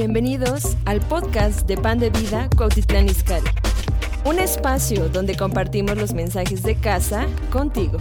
Bienvenidos al podcast de Pan de Vida Cuautitlán Izcalli. Un espacio donde compartimos los mensajes de casa contigo.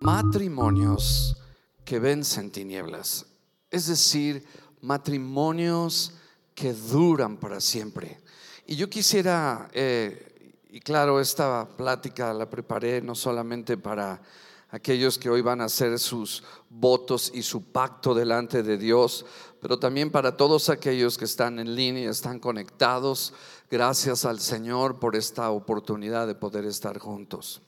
Matrimonios que vencen tinieblas. Es decir, matrimonios que duran para siempre. Y yo quisiera, eh, y claro, esta plática la preparé no solamente para aquellos que hoy van a hacer sus votos y su pacto delante de Dios, pero también para todos aquellos que están en línea, están conectados. Gracias al Señor por esta oportunidad de poder estar juntos.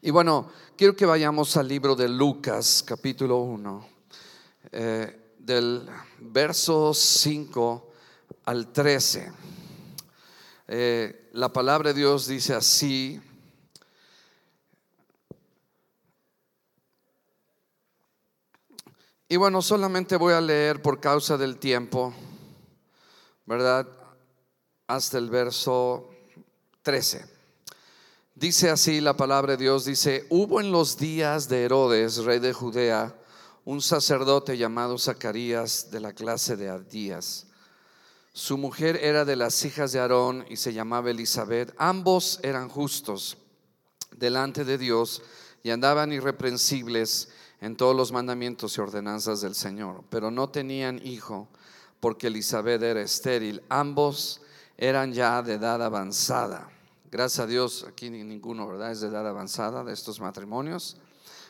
Y bueno, quiero que vayamos al libro de Lucas, capítulo 1, eh, del verso 5 al 13. Eh, la palabra de Dios dice así. Y bueno, solamente voy a leer por causa del tiempo, ¿verdad? Hasta el verso 13. Dice así la palabra de Dios, dice, hubo en los días de Herodes, rey de Judea, un sacerdote llamado Zacarías de la clase de Ardías. Su mujer era de las hijas de Aarón y se llamaba Elizabeth. Ambos eran justos delante de Dios y andaban irreprensibles en todos los mandamientos y ordenanzas del Señor, pero no tenían hijo porque Elizabeth era estéril. Ambos eran ya de edad avanzada. Gracias a Dios, aquí ninguno, ¿verdad? Es de edad avanzada de estos matrimonios,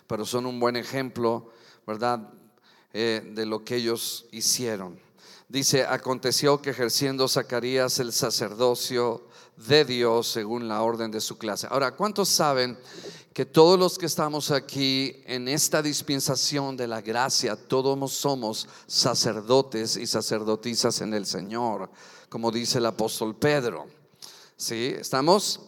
pero son un buen ejemplo, ¿verdad? Eh, de lo que ellos hicieron. Dice, aconteció que ejerciendo Zacarías el sacerdocio de Dios según la orden de su clase. Ahora, ¿cuántos saben que todos los que estamos aquí en esta dispensación de la gracia, todos somos sacerdotes y sacerdotisas en el Señor, como dice el apóstol Pedro? ¿Sí? ¿Estamos?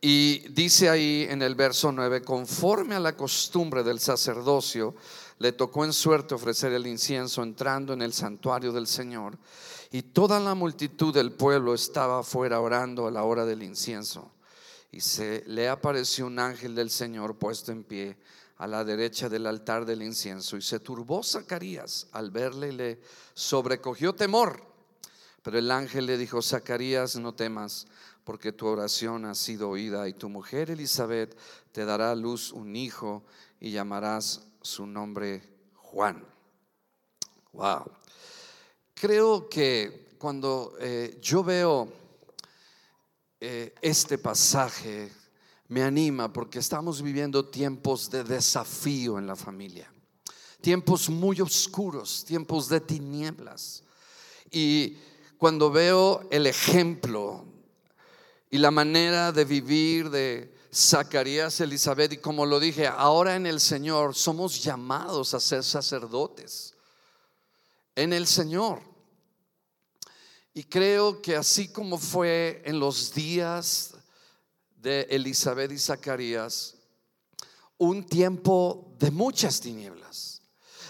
Y dice ahí en el verso 9, conforme a la costumbre del sacerdocio, le tocó en suerte ofrecer el incienso entrando en el santuario del Señor. Y toda la multitud del pueblo estaba afuera orando a la hora del incienso. Y se le apareció un ángel del Señor puesto en pie a la derecha del altar del incienso. Y se turbó Zacarías al verle y le sobrecogió temor. Pero el ángel le dijo, Zacarías, no temas, porque tu oración ha sido oída y tu mujer Elizabeth te dará a luz un hijo y llamarás su nombre Juan. Wow. Creo que cuando eh, yo veo eh, este pasaje, me anima porque estamos viviendo tiempos de desafío en la familia, tiempos muy oscuros, tiempos de tinieblas. Y cuando veo el ejemplo y la manera de vivir de Zacarías, Elizabeth, y como lo dije, ahora en el Señor somos llamados a ser sacerdotes. En el Señor. Y creo que así como fue en los días de Elizabeth y Zacarías, un tiempo de muchas tinieblas.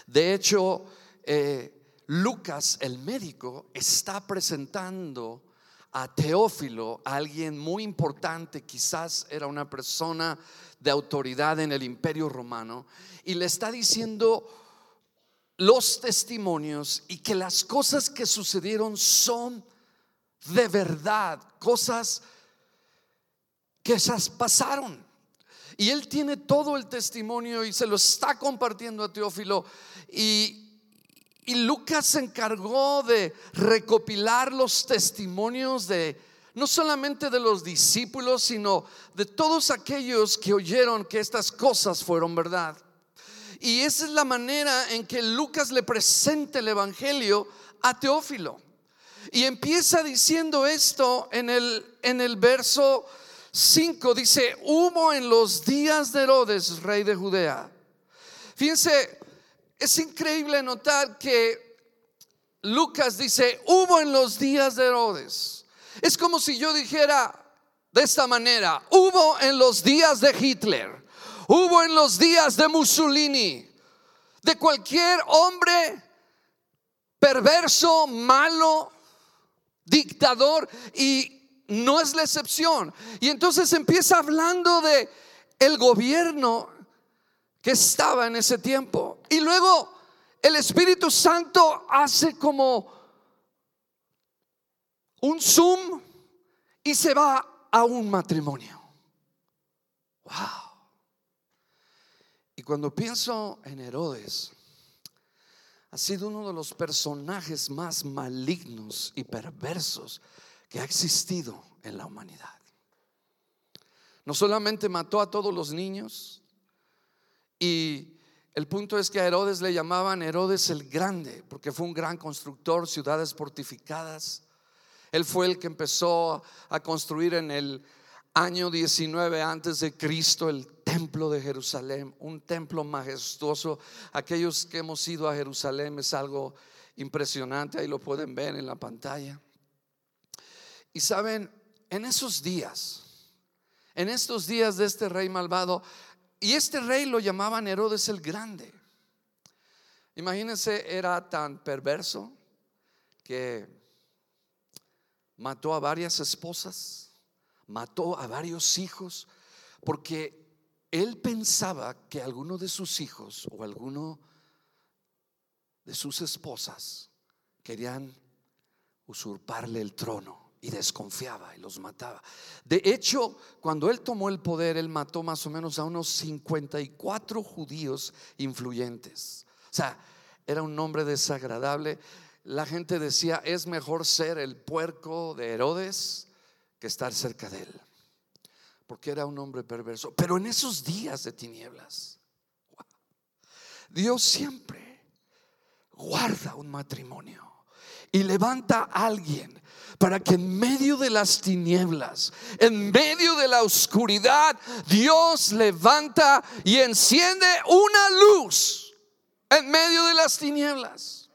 De hecho, eh, Lucas, el médico, está presentando a Teófilo, alguien muy importante, quizás era una persona de autoridad en el imperio romano, y le está diciendo los testimonios y que las cosas que sucedieron son de verdad, cosas que esas pasaron. Y él tiene todo el testimonio y se lo está compartiendo a Teófilo. Y y Lucas se encargó de recopilar los testimonios de no solamente de los discípulos, sino de todos aquellos que oyeron que estas cosas fueron verdad. Y esa es la manera en que Lucas le presenta el Evangelio a Teófilo. Y empieza diciendo esto en el, en el verso 5, dice, hubo en los días de Herodes, rey de Judea. Fíjense, es increíble notar que Lucas dice, hubo en los días de Herodes. Es como si yo dijera de esta manera, hubo en los días de Hitler, hubo en los días de Mussolini, de cualquier hombre perverso, malo, dictador. Y no es la excepción. Y entonces empieza hablando de el gobierno que estaba en ese tiempo. Y luego el Espíritu Santo hace como un zoom y se va a un matrimonio. Wow. Y cuando pienso en Herodes, ha sido uno de los personajes más malignos y perversos que ha existido en la humanidad. No solamente mató a todos los niños, y el punto es que a Herodes le llamaban Herodes el Grande, porque fue un gran constructor, ciudades fortificadas. Él fue el que empezó a construir en el año 19 antes de Cristo el templo de Jerusalén, un templo majestuoso. Aquellos que hemos ido a Jerusalén es algo impresionante, ahí lo pueden ver en la pantalla. Y saben, en esos días, en estos días de este rey malvado, y este rey lo llamaban Herodes el Grande. Imagínense, era tan perverso que mató a varias esposas, mató a varios hijos, porque él pensaba que alguno de sus hijos o alguno de sus esposas querían usurparle el trono y desconfiaba y los mataba. De hecho, cuando él tomó el poder, él mató más o menos a unos 54 judíos influyentes. O sea, era un nombre desagradable. La gente decía, es mejor ser el puerco de Herodes que estar cerca de él. Porque era un hombre perverso. Pero en esos días de tinieblas, Dios siempre guarda un matrimonio y levanta a alguien para que en medio de las tinieblas, en medio de la oscuridad, Dios levanta y enciende una luz en medio de las tinieblas.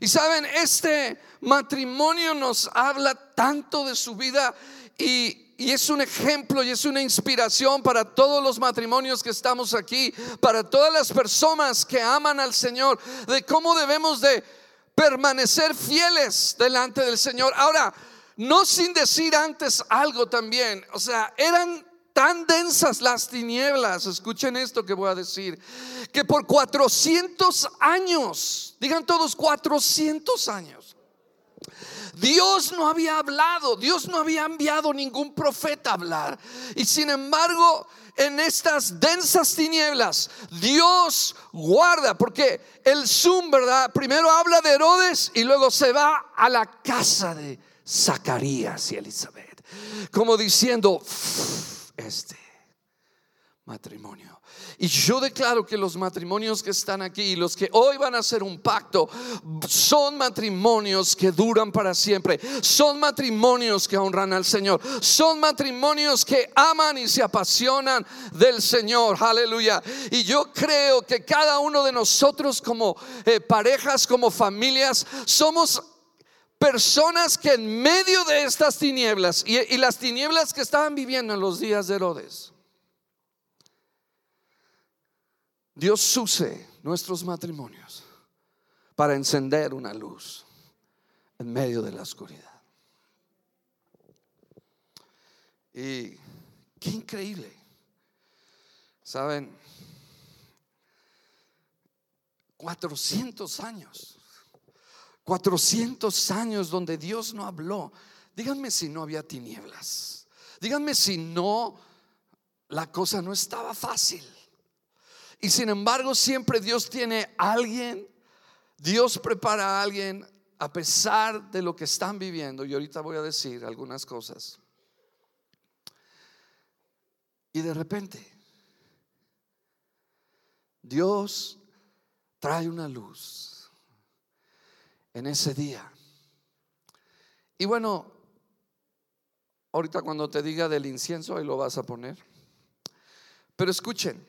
Y saben, este matrimonio nos habla tanto de su vida y, es un ejemplo y es una inspiración para todos los matrimonios que estamos aquí, para todas las personas que aman al Señor, de cómo debemos de permanecer fieles delante del Señor. Ahora, no sin decir antes algo también, o sea, eran tan densas las tinieblas, escuchen esto que voy a decir, que por 400 años, digan todos 400 años, Dios no había hablado, Dios no había enviado ningún profeta a hablar. Y sin embargo, en estas densas tinieblas, Dios guarda, porque el Zoom, ¿verdad? Primero habla de Herodes y luego se va a la casa de Zacarías y Elizabeth, como diciendo, este matrimonio y yo declaro que los matrimonios que están aquí y los que hoy van a hacer un pacto son matrimonios que duran para siempre. Son matrimonios que honran al Señor. Son matrimonios que aman y se apasionan del Señor. Aleluya. Y yo creo que cada uno de nosotros como eh, parejas, como familias, somos personas que en medio de estas tinieblas y, y las tinieblas que estaban viviendo en los días de Herodes Dios use nuestros matrimonios para encender una luz en medio de la oscuridad. Y qué increíble. Saben, 400 años, 400 años donde Dios no habló. Díganme si no había tinieblas. Díganme si no, la cosa no estaba fácil. Y sin embargo, siempre Dios tiene alguien, Dios prepara a alguien a pesar de lo que están viviendo. Y ahorita voy a decir algunas cosas. Y de repente, Dios trae una luz en ese día. Y bueno, ahorita cuando te diga del incienso, ahí lo vas a poner. Pero escuchen,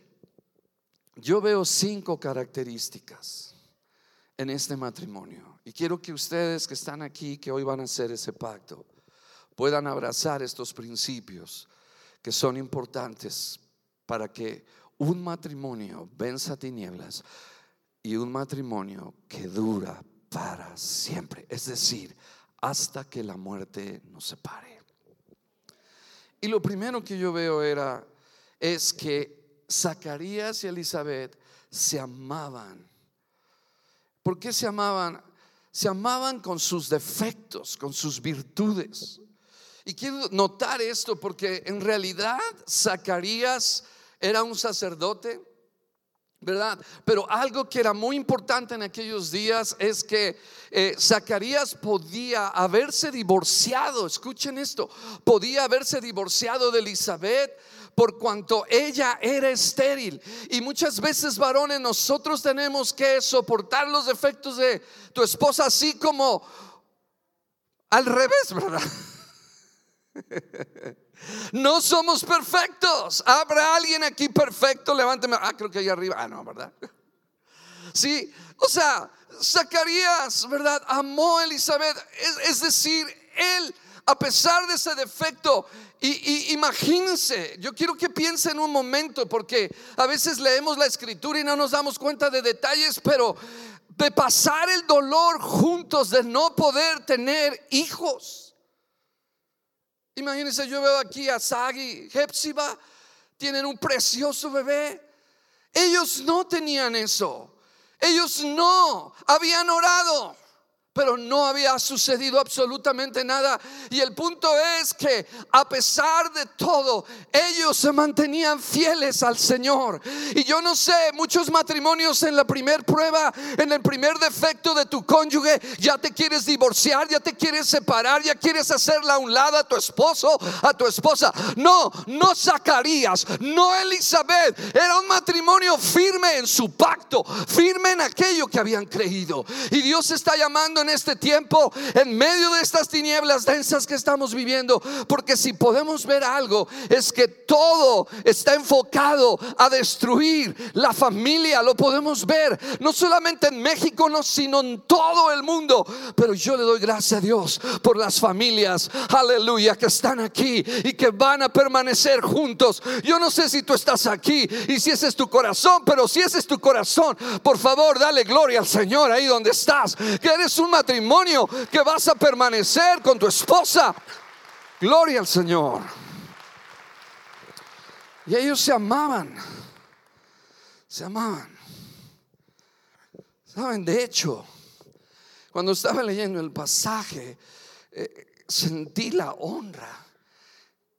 yo veo cinco características en este matrimonio y quiero que ustedes que están aquí, que hoy van a hacer ese pacto, puedan abrazar estos principios que son importantes para que un matrimonio venza tinieblas y un matrimonio que dura para siempre, es decir, hasta que la muerte nos separe. Y lo primero que yo veo era, es que Zacarías y Elizabeth se amaban. ¿Por qué se amaban? Se amaban con sus defectos, con sus virtudes. Y quiero notar esto porque en realidad Zacarías era un sacerdote, ¿verdad? Pero algo que era muy importante en aquellos días es que eh, Zacarías podía haberse divorciado, escuchen esto, podía haberse divorciado de Elizabeth por cuanto ella era estéril. Y muchas veces, varones, nosotros tenemos que soportar los defectos de tu esposa así como al revés, ¿verdad? No somos perfectos. ¿Habrá alguien aquí perfecto? Levánteme. Ah, creo que ahí arriba. Ah, no, ¿verdad? Sí, o sea, Zacarías, ¿verdad? Amó a Elizabeth. Es, decir, él, a pesar de ese defecto, y, imagínense, yo quiero que piensen un momento, porque a veces leemos la escritura y no nos damos cuenta de detalles, pero de pasar el dolor juntos, de no poder tener hijos Imagínense, yo veo aquí a Sagi, Hepsiba, tienen un precioso bebé. Ellos no tenían eso. Ellos no habían orado pero no había sucedido absolutamente nada. Y el punto es que a pesar de todo, ellos se mantenían fieles al Señor. Y yo no sé, muchos matrimonios en la primer prueba, en el primer defecto de tu cónyuge, ya te quieres divorciar, ya te quieres separar, ya quieres hacerla a un lado a tu esposo, a tu esposa. No, no Zacarías, no Elizabeth. Era un matrimonio firme en su pacto, firme en aquello que habían creído. Y Dios está llamando este tiempo, en medio de estas tinieblas densas que estamos viviendo, porque si podemos ver algo, es que todo está enfocado a destruir la familia, lo podemos ver, no solamente en México, no, sino en todo el mundo, pero yo le doy gracias a Dios por las familias, aleluya, que están aquí y que van a permanecer juntos. Yo no sé si tú estás aquí y si ese es tu corazón, pero si ese es tu corazón, por favor, dale gloria al Señor ahí donde estás, que eres un matrimonio, que vas a permanecer con tu esposa. Gloria al Señor. Y ellos se amaban. Se amaban. Saben, de hecho, cuando estaba leyendo el pasaje, eh, sentí la honra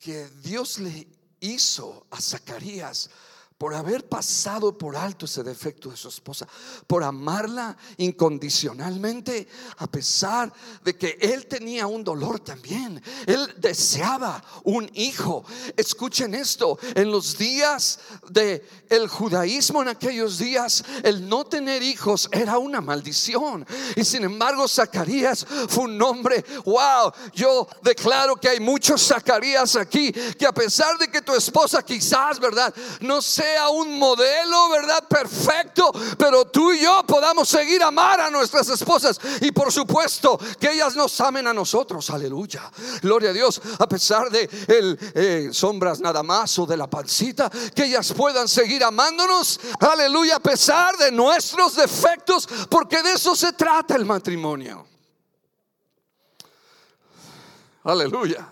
que Dios le hizo a Zacarías por haber pasado por alto ese defecto de su esposa, por amarla incondicionalmente, a pesar de que él tenía un dolor también. Él deseaba un hijo. Escuchen esto, en los días de judaísmo en aquellos días, el no tener hijos era una maldición. Y sin embargo, Zacarías fue un nombre, wow, yo declaro que hay muchos Zacarías aquí que a pesar de que tu esposa quizás, ¿verdad? No sé sea un modelo, ¿verdad? Perfecto, pero tú y yo podamos seguir amar a nuestras esposas y por supuesto que ellas nos amen a nosotros, aleluya. Gloria a Dios, a pesar de el, eh, sombras nada más o de la pancita, que ellas puedan seguir amándonos, aleluya, a pesar de nuestros defectos, porque de eso se trata el matrimonio. Aleluya.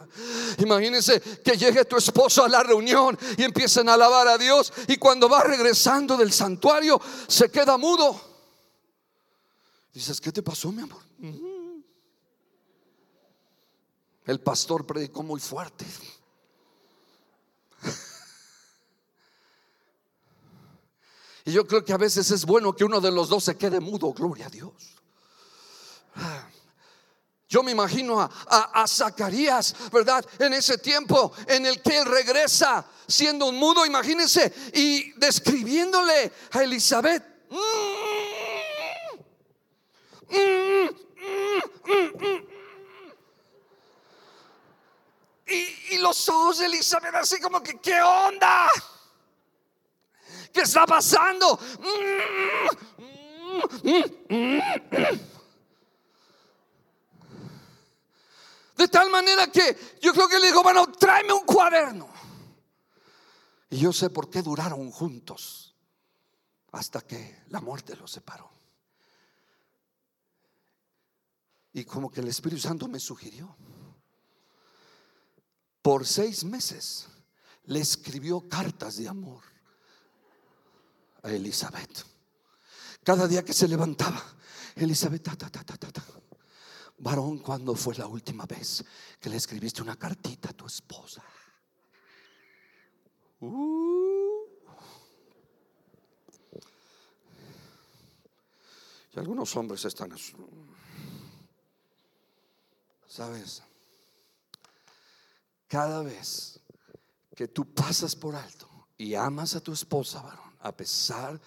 Imagínense que llegue tu esposo a la reunión y empiecen a alabar a Dios y cuando va regresando del santuario se queda mudo. Dices, ¿qué te pasó, mi amor? El pastor predicó muy fuerte. Y yo creo que a veces es bueno que uno de los dos se quede mudo, gloria a Dios. Yo me imagino a, Zacarías, ¿verdad? En ese tiempo en el que él regresa siendo un mudo, imagínense, y describiéndole a Elizabeth. Y, y, los ojos de Elizabeth así como que, ¿qué onda? ¿Qué está pasando? De tal manera que yo creo que le digo, bueno, tráeme un cuaderno. Y yo sé por qué duraron juntos hasta que la muerte los separó. Y como que el Espíritu Santo me sugirió. por seis meses le escribió cartas de amor a Elizabeth. Cada día que se levantaba, Elizabeth, ta, ta, ta, ta, ta, varón, ¿cuándo fue la última vez que le escribiste una cartita a tu esposa? Uh. Y algunos hombres están, ¿sabes? Cada vez que tú pasas por alto y amas a tu esposa, varón, a pesar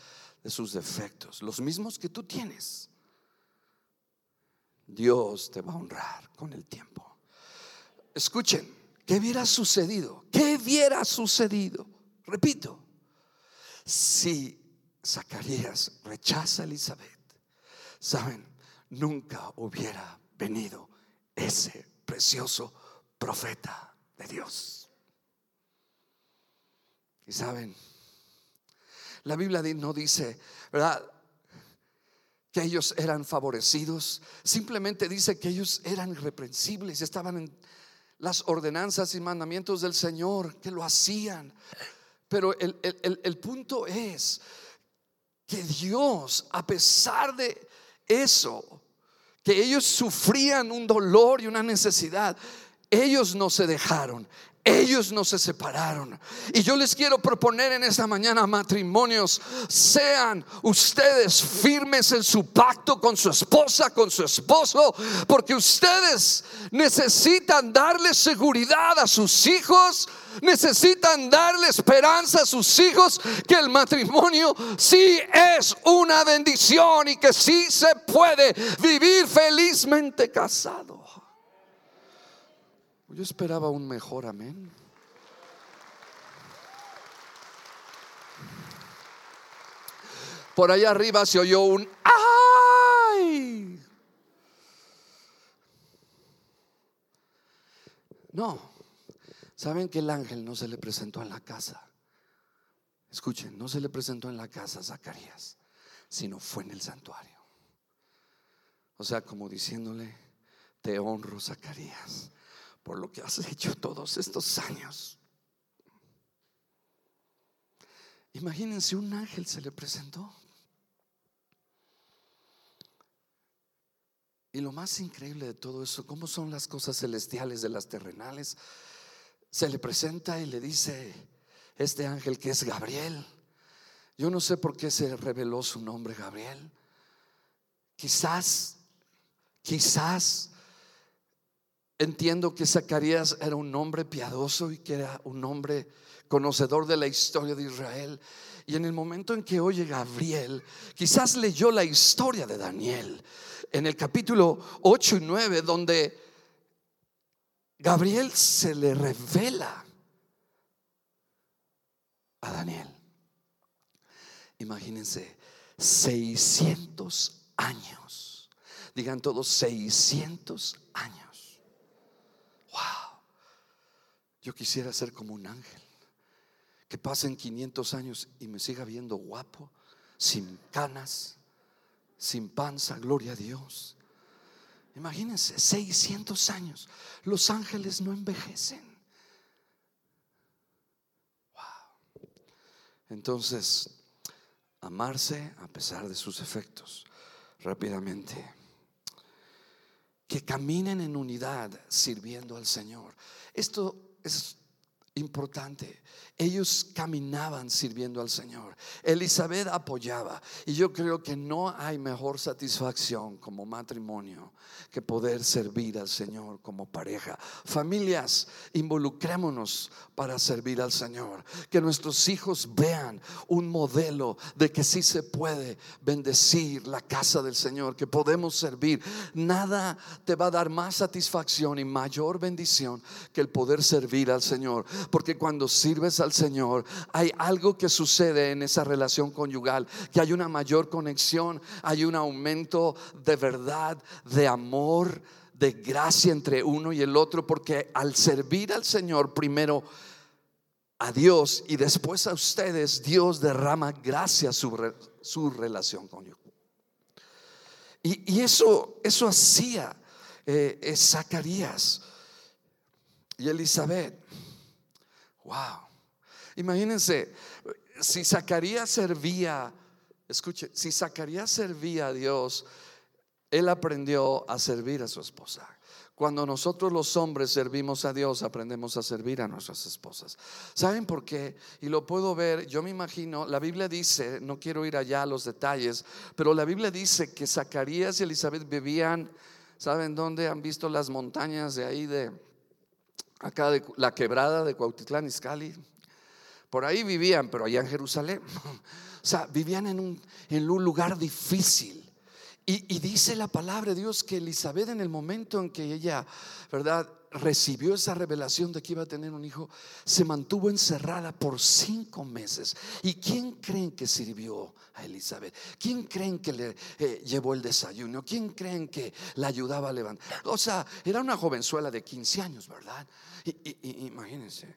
de sus defectos, los mismos que tú tienes, Dios te va a honrar con el tiempo. Escuchen, ¿qué hubiera sucedido? ¿Qué hubiera sucedido? Repito, si Zacarías rechaza a Elizabeth, saben, nunca hubiera venido ese precioso profeta de Dios. Y saben, la Biblia no dice, ¿verdad? Que ellos eran favorecidos. Simplemente dice que ellos eran irreprensibles, estaban en las ordenanzas y mandamientos del Señor, que lo hacían. Pero el, el punto es que Dios, a pesar de eso, que ellos sufrían un dolor y una necesidad, ellos no se dejaron, ellos no se separaron. Y yo les quiero proponer en esta mañana, matrimonios, sean ustedes firmes en su pacto con su esposa, con su esposo, porque ustedes necesitan darle seguridad a sus hijos, necesitan darle esperanza a sus hijos que el matrimonio sí es una bendición y que sí se puede vivir felizmente casado. Yo esperaba un mejor amén. Por allá arriba se oyó un ¡ay! No, saben que el ángel no se le presentó en la casa. Escuchen, no se le presentó en la casa a Zacarías, sino fue en el santuario. O sea, como diciéndole, te honro, Zacarías por lo que has hecho todos estos años. Imagínense, un ángel se le presentó. Y lo más increíble de todo eso, cómo son las cosas celestiales de las terrenales, se le presenta y le dice, este ángel que es Gabriel, yo no sé por qué se reveló su nombre Gabriel, quizás, quizás Entiendo que Zacarías era un hombre piadoso y que era un hombre conocedor de la historia de Israel. Y en el momento en que oye Gabriel, quizás leyó la historia de Daniel en el capítulo 8 y 9, donde Gabriel se le revela a Daniel. Imagínense, 600 años. Digan todos 600 años Yo quisiera ser como un ángel. Que pasen 500 años y me siga viendo guapo, sin canas, sin panza, gloria a Dios. Imagínense, 600 años. Los ángeles no envejecen. Wow. Entonces, amarse a pesar de sus efectos. Rápidamente. Que caminen en unidad sirviendo al Señor. Esto es importante. Ellos caminaban sirviendo al Señor. Elizabeth apoyaba. Y yo creo que no hay mejor satisfacción como matrimonio que poder servir al Señor como pareja. Familias, involucrémonos para servir al Señor. Que nuestros hijos vean un modelo de que sí se puede bendecir la casa del Señor, que podemos servir. Nada te va a dar más satisfacción y mayor bendición que el poder servir al Señor. Porque cuando sirves al Señor, hay algo que sucede en esa relación conyugal, que hay una mayor conexión, hay un aumento de verdad, de amor, de gracia entre uno y el otro, porque al servir al Señor primero a Dios y después a ustedes, Dios derrama gracia sobre su relación conyugal. Y, y, eso, eso hacía eh, Zacarías. y Elizabeth. Wow. Imagínense, si Zacarías servía, escuche, si Zacarías servía a Dios, él aprendió a servir a su esposa. Cuando nosotros los hombres servimos a Dios, aprendemos a servir a nuestras esposas. ¿Saben por qué? Y lo puedo ver, yo me imagino, la Biblia dice, no quiero ir allá a los detalles, pero la Biblia dice que Zacarías y Elizabeth vivían, ¿saben dónde? Han visto las montañas de ahí de acá de la quebrada de Cuautitlán Izcalli. Por ahí vivían, pero allá en Jerusalén. O sea, vivían en un, en un lugar difícil. Y, dice la palabra de Dios que Elizabeth en el momento en que ella, ¿verdad? Recibió esa revelación de que iba a tener un hijo, se mantuvo encerrada por cinco meses. ¿Y quién creen que sirvió a Elizabeth? ¿Quién creen que le eh, llevó el desayuno? ¿Quién creen que la ayudaba a levantar? O sea, era una jovenzuela de 15 años, ¿verdad? Y, imagínense.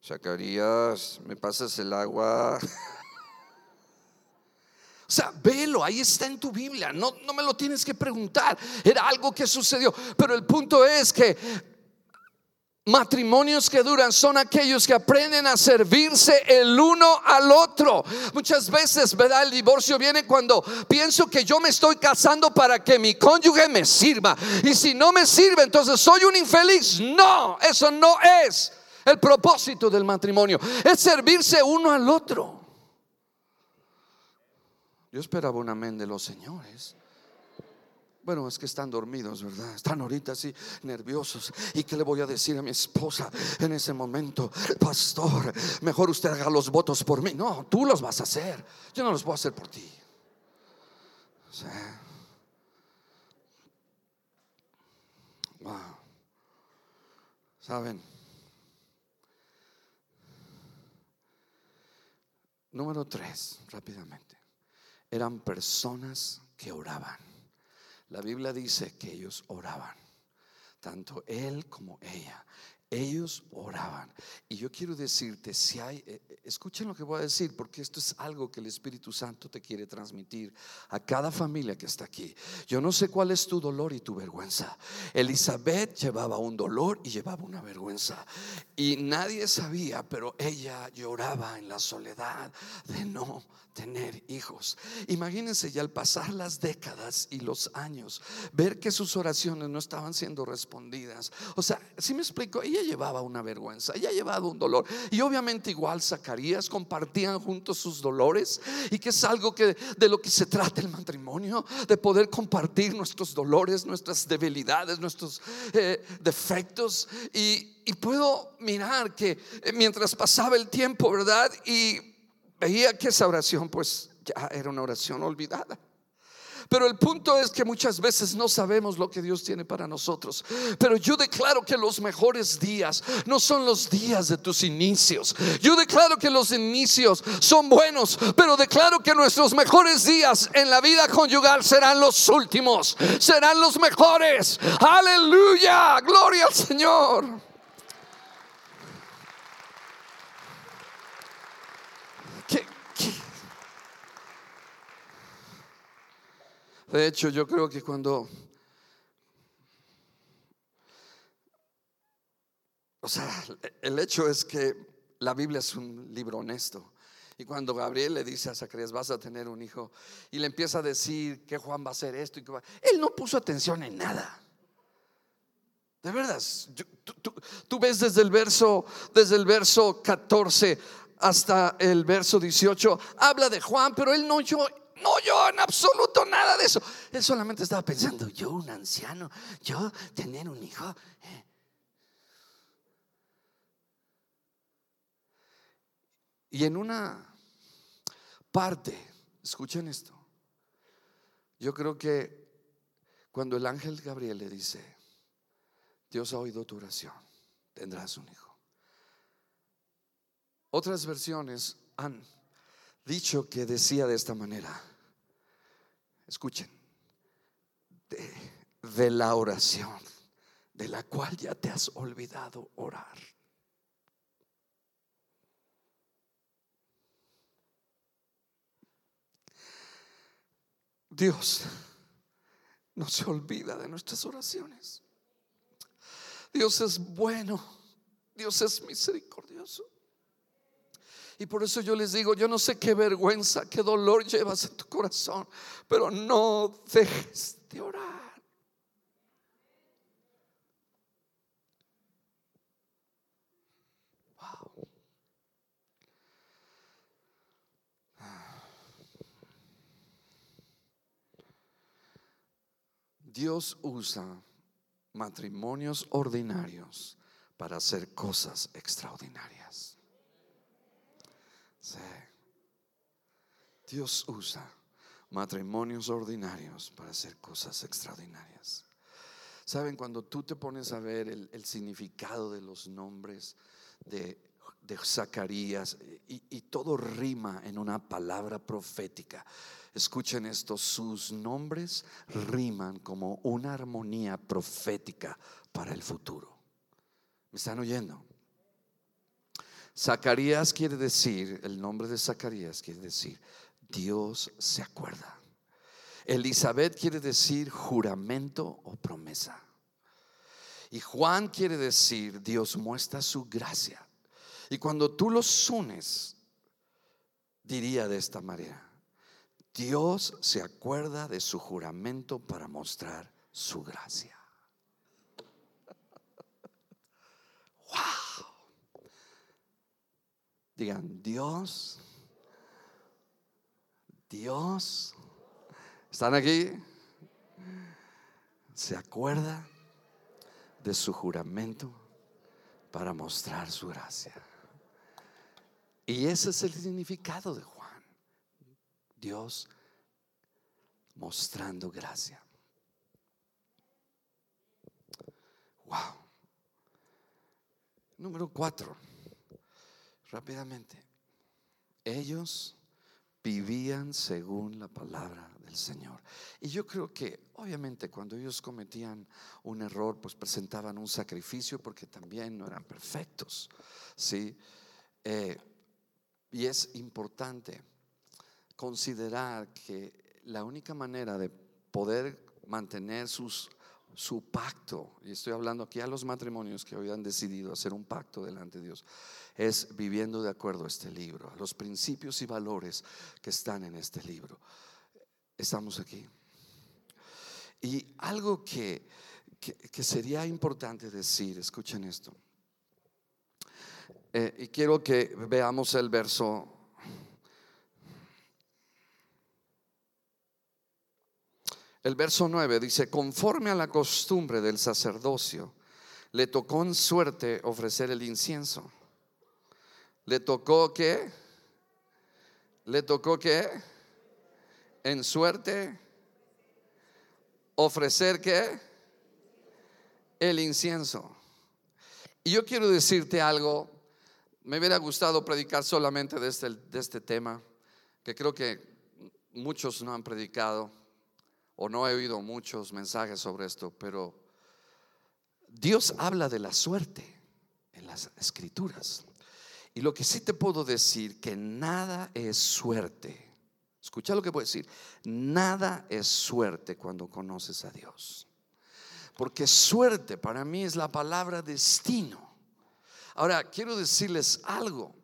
Zacarías, me pasas el agua. O sea, velo, ahí está en tu Biblia, no, no me lo tienes que preguntar, era algo que sucedió. Pero el punto es que matrimonios que duran son aquellos que aprenden a servirse el uno al otro. Muchas veces, ¿verdad? El divorcio viene cuando pienso que yo me estoy casando para que mi cónyuge me sirva. Y si no me sirve, entonces soy un infeliz. No, eso no es el propósito del matrimonio. Es servirse uno al otro. Yo esperaba un amén de los señores. Bueno, es que están dormidos, ¿verdad? Están ahorita así nerviosos. ¿Y qué le voy a decir a mi esposa en ese momento? Pastor, mejor usted haga los votos por mí. No, tú los vas a hacer. Yo no los voy a hacer por ti. Wow. ¿Saben? Número tres, rápidamente eran personas que oraban. La Biblia dice que ellos oraban, tanto él como ella. Ellos oraban. Y yo quiero decirte, si hay, eh, eh, escuchen lo que voy a decir, porque esto es algo que el Espíritu Santo te quiere transmitir a cada familia que está aquí. Yo no sé cuál es tu dolor y tu vergüenza. Elizabeth llevaba un dolor y llevaba una vergüenza. Y nadie sabía, pero ella lloraba en la soledad de no tener hijos. Imagínense ya al pasar las décadas y los años, ver que sus oraciones no estaban siendo respondidas. O sea, si me explico, ella llevaba una vergüenza, ella llevaba un dolor. Y obviamente igual Zacarías compartían juntos sus dolores y que es algo que de lo que se trata el matrimonio, de poder compartir nuestros dolores, nuestras debilidades, nuestros eh, defectos. Y, y puedo mirar que mientras pasaba el tiempo, ¿verdad? Y veía que esa oración pues ya era una oración olvidada. Pero el punto es que muchas veces no sabemos lo que Dios tiene para nosotros. Pero yo declaro que los mejores días no son los días de tus inicios. Yo declaro que los inicios son buenos, pero declaro que nuestros mejores días en la vida conyugal serán los últimos, serán los mejores. Aleluya, gloria al Señor. De hecho, yo creo que cuando... O sea, el hecho es que la Biblia es un libro honesto. Y cuando Gabriel le dice a Zacarías, vas a tener un hijo, y le empieza a decir que Juan va a hacer esto, y que él no puso atención en nada. De verdad, tú, ves desde el verso, desde el verso 14 hasta el verso 18, habla de Juan, pero él no oyó no yo en absoluto nada de eso. Él solamente estaba pensando, yo un anciano, yo tener un hijo. Eh. Y en una parte, escuchen esto, yo creo que cuando el ángel Gabriel le dice, Dios ha oído tu oración, tendrás un hijo. Otras versiones han dicho que decía de esta manera, escuchen, de, la oración de la cual ya te has olvidado orar. Dios no se olvida de nuestras oraciones. Dios es bueno, Dios es misericordioso. Y por eso yo les digo, yo no sé qué vergüenza, qué dolor llevas en tu corazón, pero no dejes de orar. Dios usa matrimonios ordinarios para hacer cosas extraordinarias. Dios usa matrimonios ordinarios para hacer cosas extraordinarias. Saben, cuando tú te pones a ver el, significado de los nombres de, Zacarías y, y todo rima en una palabra profética. Escuchen esto, sus nombres riman como una armonía profética para el futuro. ¿Me están oyendo? Zacarías quiere decir, el nombre de Zacarías quiere decir, Dios se acuerda. Elizabeth quiere decir juramento o promesa. Y Juan quiere decir, Dios muestra su gracia. Y cuando tú los unes, diría de esta manera, Dios se acuerda de su juramento para mostrar su gracia. Wow. Digan, Dios, Dios, ¿están aquí? Se acuerda de su juramento para mostrar su gracia. Y ese es el significado de Juan. Dios mostrando gracia. Wow. Número cuatro, rápidamente. Ellos vivían según la palabra del Señor. Y yo creo que obviamente cuando ellos cometían un error, pues presentaban un sacrificio porque también no eran perfectos. ¿sí? Eh, y es importante considerar que la única manera de poder mantener sus, su pacto, y estoy hablando aquí a los matrimonios que hoy han decidido hacer un pacto delante de Dios, es viviendo de acuerdo a este libro, a los principios y valores que están en este libro. Estamos aquí. Y algo que, que, sería importante decir, escuchen esto, eh, y quiero que veamos el verso El verso 9 dice, conforme a la costumbre del sacerdocio, le tocó en suerte ofrecer el incienso. ¿Le tocó qué? ¿Le tocó qué? En suerte ofrecer qué? El incienso. Y yo quiero decirte algo, me hubiera gustado predicar solamente de este, de este tema, que creo que muchos no han predicado o no he oído muchos mensajes sobre esto, pero Dios habla de la suerte en las escrituras. Y lo que sí te puedo decir, que nada es suerte. Escucha lo que puedo decir. Nada es suerte cuando conoces a Dios. Porque suerte para mí es la palabra destino. Ahora, quiero decirles algo.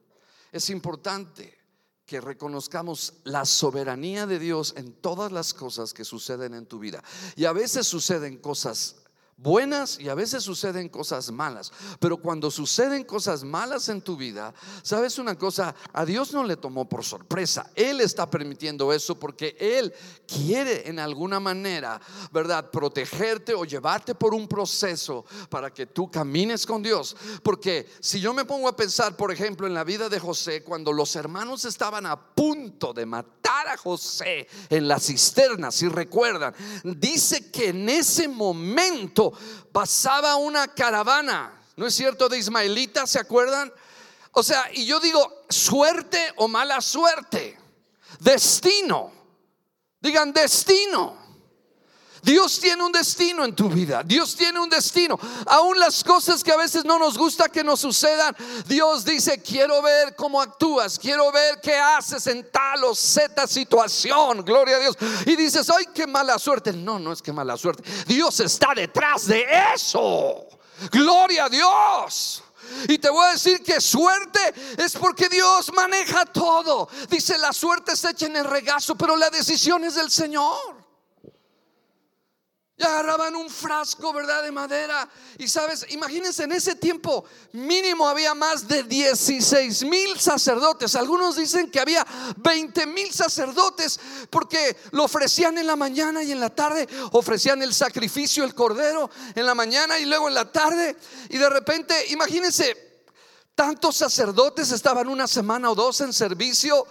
Es importante que reconozcamos la soberanía de Dios en todas las cosas que suceden en tu vida. Y a veces suceden cosas buenas y a veces suceden cosas malas. Pero cuando suceden cosas malas en tu vida, sabes una cosa, a Dios no le tomó por sorpresa. Él está permitiendo eso porque Él quiere en alguna manera, ¿verdad? Protegerte o llevarte por un proceso para que tú camines con Dios. Porque si yo me pongo a pensar, por ejemplo, en la vida de José, cuando los hermanos estaban a punto de matar a José en la cisterna, si recuerdan, dice que en ese momento pasaba una caravana, ¿no es cierto? De ismaelitas, ¿se acuerdan? O sea, y yo digo, suerte o mala suerte, destino, digan destino. Dios tiene un destino en tu vida. Dios tiene un destino. Aún las cosas que a veces no nos gusta que nos sucedan, Dios dice, quiero ver cómo actúas, quiero ver qué haces en tal o Z situación. Gloria a Dios. Y dices, ay, qué mala suerte. No, no es que mala suerte. Dios está detrás de eso. Gloria a Dios. Y te voy a decir que suerte es porque Dios maneja todo. Dice, la suerte se echa en el regazo, pero la decisión es del Señor. Y agarraban un frasco, ¿verdad? De madera. Y sabes, imagínense, en ese tiempo mínimo había más de 16 mil sacerdotes. Algunos dicen que había 20 mil sacerdotes porque lo ofrecían en la mañana y en la tarde. Ofrecían el sacrificio, el cordero en la mañana y luego en la tarde. Y de repente, imagínense, tantos sacerdotes estaban una semana o dos en servicio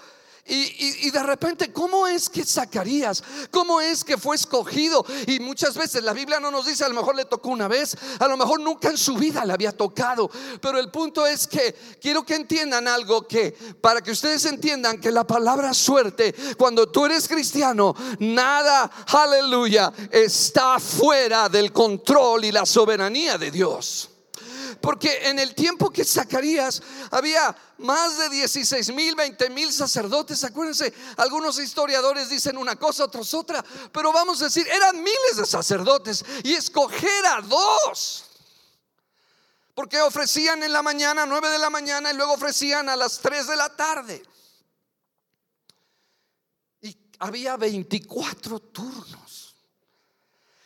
y, de repente, ¿cómo es que Zacarías, cómo es que fue escogido? Y muchas veces la Biblia no nos dice, a lo mejor le tocó una vez, a lo mejor nunca en su vida le había tocado. Pero el punto es que quiero que entiendan algo que, para que ustedes entiendan que la palabra suerte, cuando tú eres cristiano, nada, aleluya, está fuera del control y la soberanía de Dios. Porque en el tiempo que Zacarías había más de 16 mil, 20 mil sacerdotes. Acuérdense, algunos historiadores dicen una cosa, otros otra. Pero vamos a decir, eran miles de sacerdotes y escoger a dos. Porque ofrecían en la mañana, 9 de la mañana, y luego ofrecían a las 3 de la tarde. Y había 24 turnos.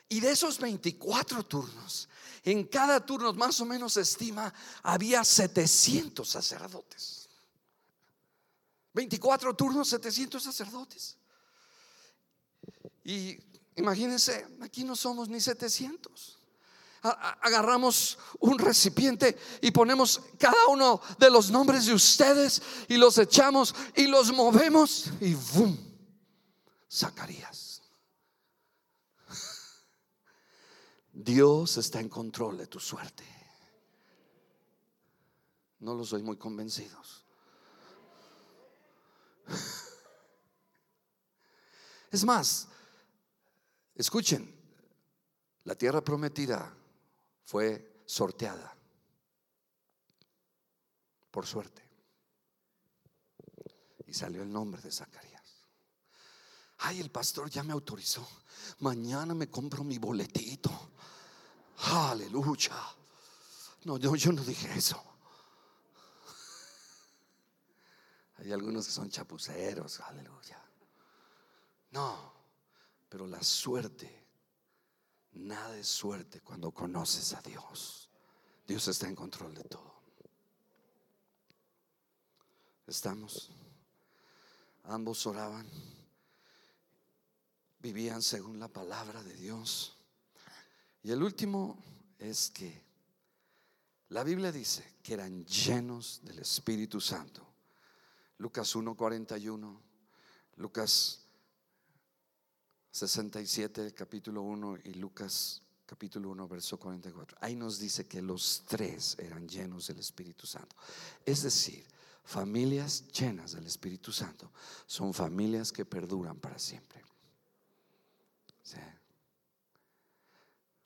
Y de esos 24 turnos, en cada turno, más o menos se estima, había 700 sacerdotes. 24 turnos, 700 sacerdotes. Y imagínense, aquí no somos ni 700. Agarramos un recipiente y ponemos cada uno de los nombres de ustedes y los echamos y los movemos y ¡boom! Zacarías. Dios está en control de tu suerte. No los soy muy convencidos. Es más, escuchen, la tierra prometida fue sorteada por suerte. Y salió el nombre de Zacarías. Ay, el pastor ya me autorizó. Mañana me compro mi boletito. Aleluya. No, yo, yo no dije eso. Hay algunos que son chapuceros, aleluya. No, pero la suerte, nada es suerte cuando conoces a Dios. Dios está en control de todo. Estamos. Ambos oraban, vivían según la palabra de Dios. Y el último es que la Biblia dice que eran llenos del Espíritu Santo. Lucas 1:41, Lucas 67, capítulo 1 y Lucas capítulo 1, verso 44. Ahí nos dice que los tres eran llenos del Espíritu Santo. Es decir, familias llenas del Espíritu Santo son familias que perduran para siempre.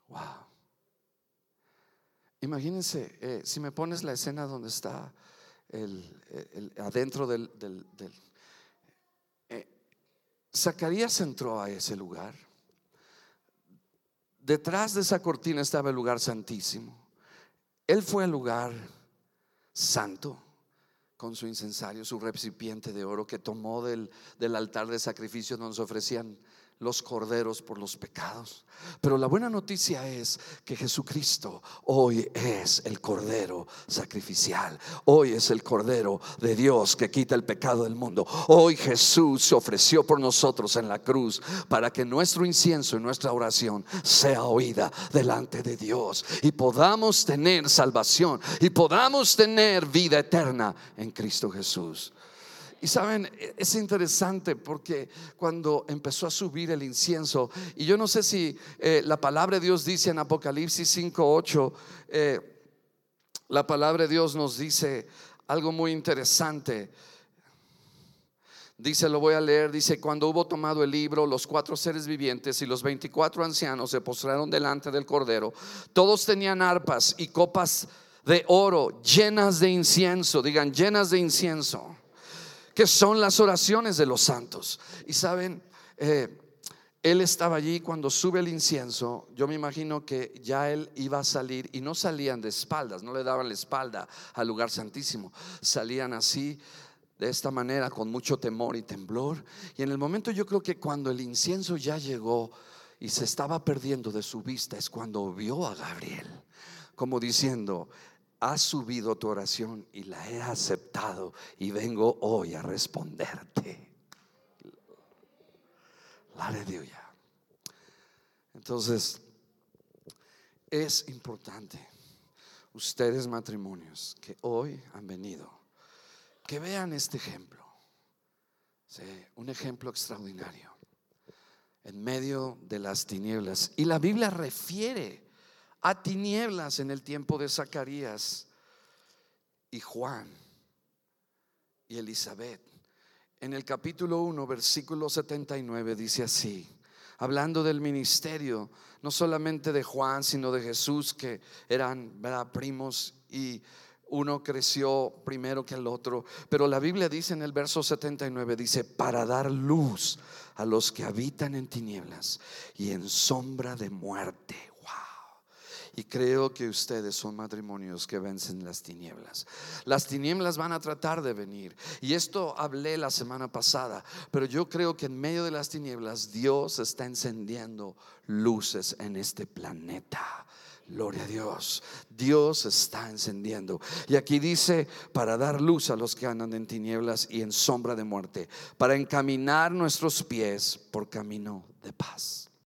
Wow. Imagínense, eh, si me pones la escena donde está el, adentro del... Eh, Zacarías entró a ese lugar. Detrás de esa cortina estaba el lugar santísimo. Él fue al lugar santo con su incensario, su recipiente de oro que tomó del, del altar de sacrificio donde se ofrecían los corderos por los pecados. Pero la buena noticia es que Jesucristo hoy es el cordero sacrificial. Hoy es el cordero de Dios que quita el pecado del mundo. Hoy Jesús se ofreció por nosotros en la cruz para que nuestro incienso y nuestra oración sea oída delante de Dios y podamos tener salvación y podamos tener vida eterna en Cristo Jesús. Y saben, e, es interesante porque cuando empezó a subir el incienso, y yo no sé si eh, la palabra de Dios dice en Apocalipsis 5.8, eh, la palabra de Dios nos dice algo muy interesante. Dice, lo voy a leer, dice, cuando hubo tomado el libro, los cuatro seres vivientes y los 24 ancianos se postraron delante del Cordero. Todos tenían arpas y copas de oro llenas de incienso, digan, llenas de incienso que son las oraciones de los santos. Y saben, eh, él estaba allí cuando sube el incienso. Yo me imagino que ya él iba a salir y no salían de espaldas, no le daban la espalda al lugar santísimo. Salían así, de esta manera, con mucho temor y temblor. Y en el momento yo creo que cuando el incienso ya llegó y se estaba perdiendo de su vista, es cuando vio a Gabriel, como diciendo, ha subido tu oración y la he aceptado y vengo hoy a responderte. Aleluya. Entonces, es importante, ustedes matrimonios que hoy han venido, que vean este ejemplo. un ejemplo extraordinario en medio de las tinieblas. Y la Biblia refiere a tinieblas en el tiempo de Zacarías y Juan y Elizabeth en el capítulo 1, versículo 79, dice así, hablando del ministerio, no solamente de Juan, sino de Jesús, que eran primos y uno creció primero que el otro. Pero la Biblia dice en el verso 79, dice, para dar luz a los que habitan en tinieblas y en sombra de muerte y creo que ustedes son matrimonios que vencen las tinieblas. Las tinieblas van a tratar de venir. Y esto hablé la semana pasada. Pero yo creo que en medio de las tinieblas Dios está encendiendo luces en este planeta. Gloria a Dios. Dios está encendiendo. Y aquí dice, para dar luz a los que andan en tinieblas y en sombra de muerte, para encaminar nuestros pies por camino de paz.